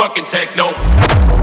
fucking techno.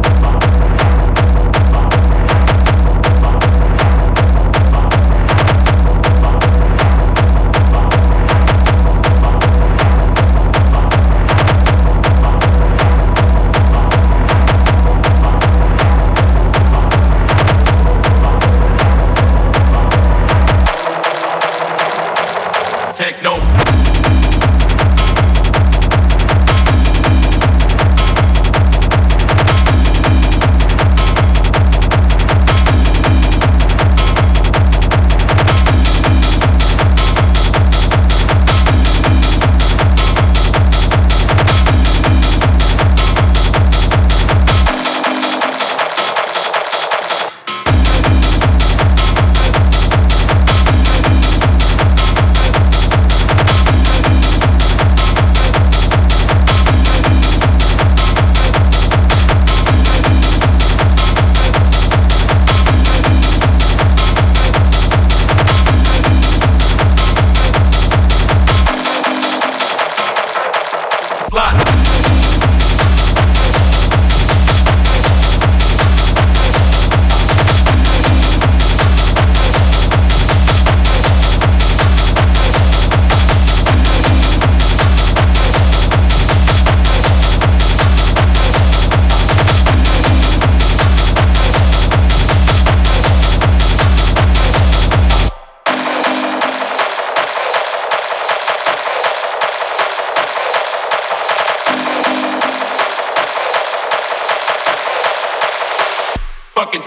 Ладно. Fucking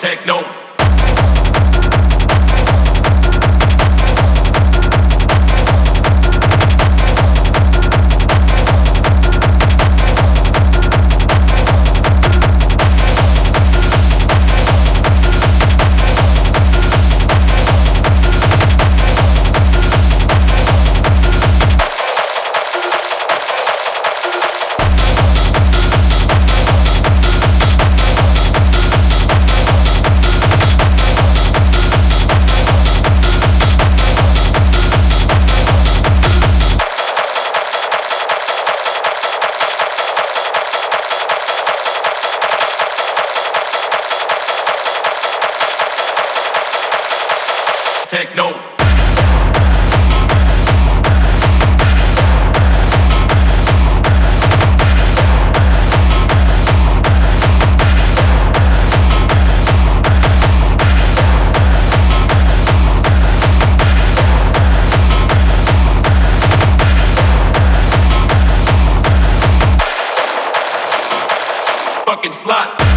fucking slot.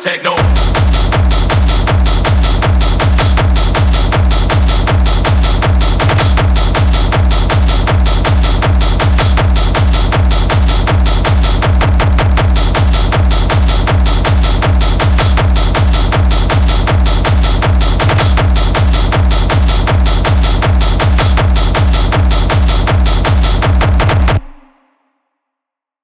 Techno. no.